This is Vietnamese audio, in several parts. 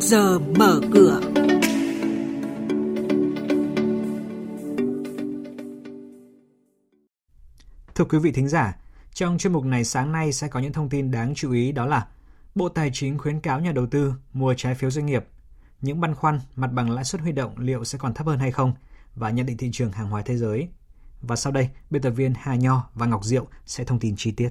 trước giờ mở cửa. Thưa quý vị thính giả, trong chuyên mục này sáng nay sẽ có những thông tin đáng chú ý đó là Bộ Tài chính khuyến cáo nhà đầu tư mua trái phiếu doanh nghiệp. Những băn khoăn mặt bằng lãi suất huy động liệu sẽ còn thấp hơn hay không và nhận định thị trường hàng hóa thế giới. Và sau đây, biên tập viên Hà Nho và Ngọc Diệu sẽ thông tin chi tiết.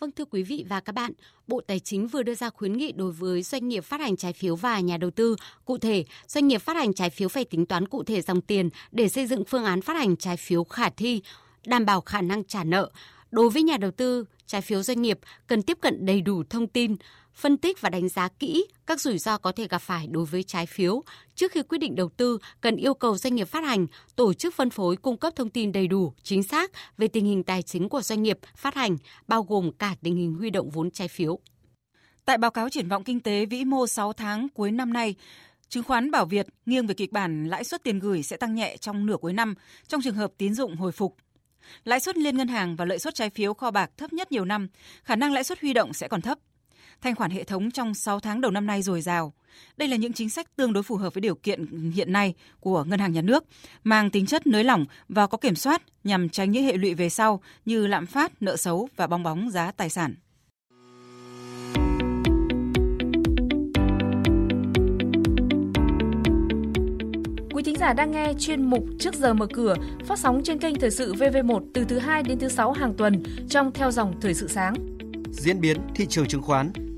Vâng thưa quý vị và các bạn, Bộ Tài chính vừa đưa ra khuyến nghị đối với doanh nghiệp phát hành trái phiếu và nhà đầu tư. Cụ thể, doanh nghiệp phát hành trái phiếu phải tính toán cụ thể dòng tiền để xây dựng phương án phát hành trái phiếu khả thi, đảm bảo khả năng trả nợ. Đối với nhà đầu tư, trái phiếu doanh nghiệp cần tiếp cận đầy đủ thông tin, phân tích và đánh giá kỹ các rủi ro có thể gặp phải đối với trái phiếu. Trước khi quyết định đầu tư, cần yêu cầu doanh nghiệp phát hành, tổ chức phân phối cung cấp thông tin đầy đủ, chính xác về tình hình tài chính của doanh nghiệp phát hành, bao gồm cả tình hình huy động vốn trái phiếu. Tại báo cáo triển vọng kinh tế vĩ mô 6 tháng cuối năm nay, Chứng khoán Bảo Việt nghiêng về kịch bản lãi suất tiền gửi sẽ tăng nhẹ trong nửa cuối năm trong trường hợp tín dụng hồi phục. Lãi suất liên ngân hàng và lợi suất trái phiếu kho bạc thấp nhất nhiều năm, khả năng lãi suất huy động sẽ còn thấp thanh khoản hệ thống trong 6 tháng đầu năm nay dồi dào. Đây là những chính sách tương đối phù hợp với điều kiện hiện nay của ngân hàng nhà nước, mang tính chất nới lỏng và có kiểm soát nhằm tránh những hệ lụy về sau như lạm phát, nợ xấu và bong bóng giá tài sản. Quý thính giả đang nghe chuyên mục Trước giờ mở cửa phát sóng trên kênh Thời sự VV1 từ thứ 2 đến thứ 6 hàng tuần trong theo dòng Thời sự sáng. Diễn biến thị trường chứng khoán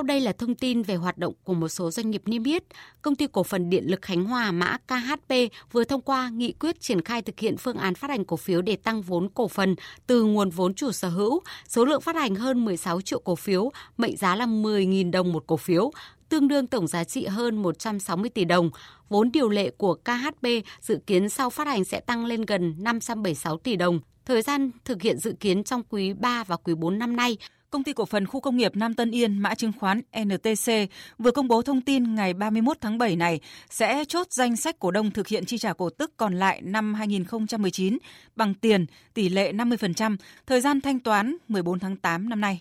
Sau đây là thông tin về hoạt động của một số doanh nghiệp niêm yết. Công ty cổ phần Điện lực Khánh Hòa mã KHP vừa thông qua nghị quyết triển khai thực hiện phương án phát hành cổ phiếu để tăng vốn cổ phần từ nguồn vốn chủ sở hữu. Số lượng phát hành hơn 16 triệu cổ phiếu, mệnh giá là 10.000 đồng một cổ phiếu, tương đương tổng giá trị hơn 160 tỷ đồng. Vốn điều lệ của KHP dự kiến sau phát hành sẽ tăng lên gần 576 tỷ đồng. Thời gian thực hiện dự kiến trong quý 3 và quý 4 năm nay. Công ty cổ phần khu công nghiệp Nam Tân Yên mã chứng khoán NTC vừa công bố thông tin ngày 31 tháng 7 này sẽ chốt danh sách cổ đông thực hiện chi trả cổ tức còn lại năm 2019 bằng tiền tỷ lệ 50%, thời gian thanh toán 14 tháng 8 năm nay.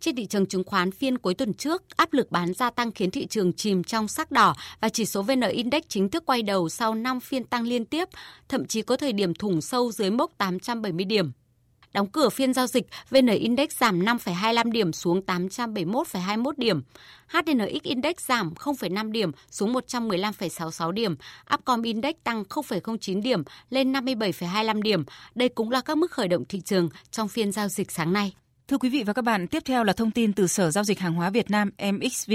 Trên thị trường chứng khoán phiên cuối tuần trước, áp lực bán gia tăng khiến thị trường chìm trong sắc đỏ và chỉ số VN Index chính thức quay đầu sau 5 phiên tăng liên tiếp, thậm chí có thời điểm thủng sâu dưới mốc 870 điểm. Đóng cửa phiên giao dịch, VN Index giảm 5,25 điểm xuống 871,21 điểm. HNX Index giảm 0,5 điểm xuống 115,66 điểm. Upcom Index tăng 0,09 điểm lên 57,25 điểm. Đây cũng là các mức khởi động thị trường trong phiên giao dịch sáng nay. Thưa quý vị và các bạn, tiếp theo là thông tin từ Sở Giao dịch Hàng hóa Việt Nam MXV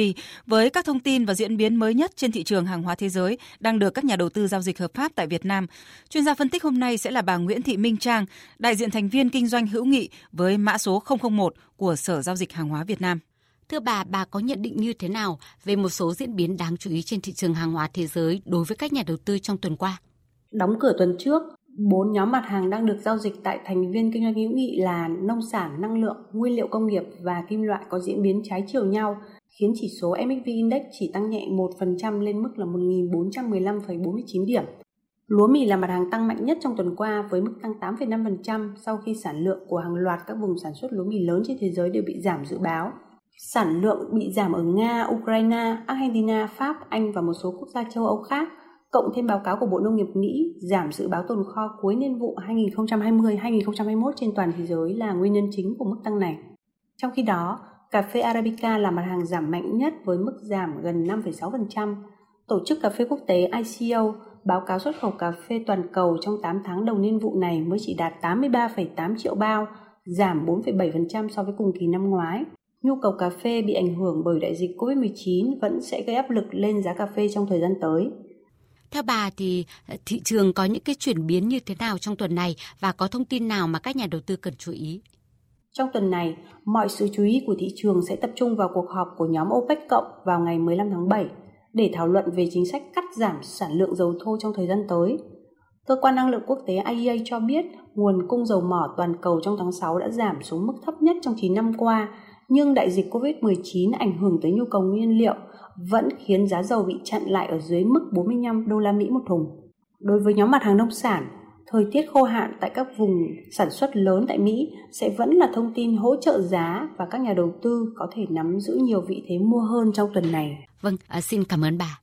với các thông tin và diễn biến mới nhất trên thị trường hàng hóa thế giới đang được các nhà đầu tư giao dịch hợp pháp tại Việt Nam. Chuyên gia phân tích hôm nay sẽ là bà Nguyễn Thị Minh Trang, đại diện thành viên kinh doanh hữu nghị với mã số 001 của Sở Giao dịch Hàng hóa Việt Nam. Thưa bà, bà có nhận định như thế nào về một số diễn biến đáng chú ý trên thị trường hàng hóa thế giới đối với các nhà đầu tư trong tuần qua? Đóng cửa tuần trước, Bốn nhóm mặt hàng đang được giao dịch tại thành viên kinh doanh hữu nghị là nông sản, năng lượng, nguyên liệu công nghiệp và kim loại có diễn biến trái chiều nhau, khiến chỉ số MXV Index chỉ tăng nhẹ 1% lên mức là 1.415,49 điểm. Lúa mì là mặt hàng tăng mạnh nhất trong tuần qua với mức tăng 8,5% sau khi sản lượng của hàng loạt các vùng sản xuất lúa mì lớn trên thế giới đều bị giảm dự báo. Sản lượng bị giảm ở Nga, Ukraine, Argentina, Pháp, Anh và một số quốc gia châu Âu khác – cộng thêm báo cáo của Bộ Nông nghiệp Mỹ giảm dự báo tồn kho cuối niên vụ 2020-2021 trên toàn thế giới là nguyên nhân chính của mức tăng này. Trong khi đó, cà phê Arabica là mặt hàng giảm mạnh nhất với mức giảm gần 5,6%. Tổ chức Cà phê Quốc tế ICO báo cáo xuất khẩu cà phê toàn cầu trong 8 tháng đầu niên vụ này mới chỉ đạt 83,8 triệu bao, giảm 4,7% so với cùng kỳ năm ngoái. Nhu cầu cà phê bị ảnh hưởng bởi đại dịch COVID-19 vẫn sẽ gây áp lực lên giá cà phê trong thời gian tới. Theo bà thì ờ, thị trường có những cái chuyển biến như thế nào trong tuần này và có thông tin nào mà các nhà đầu tư cần chú ý? Trong tuần này, mọi sự chú ý của thị trường sẽ tập trung vào cuộc họp của nhóm OPEC cộng vào ngày 15 tháng 7 để thảo luận về chính sách cắt giảm sản lượng dầu thô trong thời gian tới. Cơ quan năng lượng quốc tế IEA cho biết nguồn cung dầu mỏ toàn cầu trong tháng 6 đã giảm xuống mức thấp nhất trong 9 năm qua, nhưng đại dịch Covid-19 ảnh hưởng tới nhu cầu nguyên liệu vẫn khiến giá dầu bị chặn lại ở dưới mức 45 đô la Mỹ một thùng. Đối với nhóm mặt hàng nông sản, thời tiết khô hạn tại các vùng sản xuất lớn tại Mỹ sẽ vẫn là thông tin hỗ trợ giá và các nhà đầu tư có thể nắm giữ nhiều vị thế mua hơn trong tuần này. Vâng, à, xin cảm ơn bà.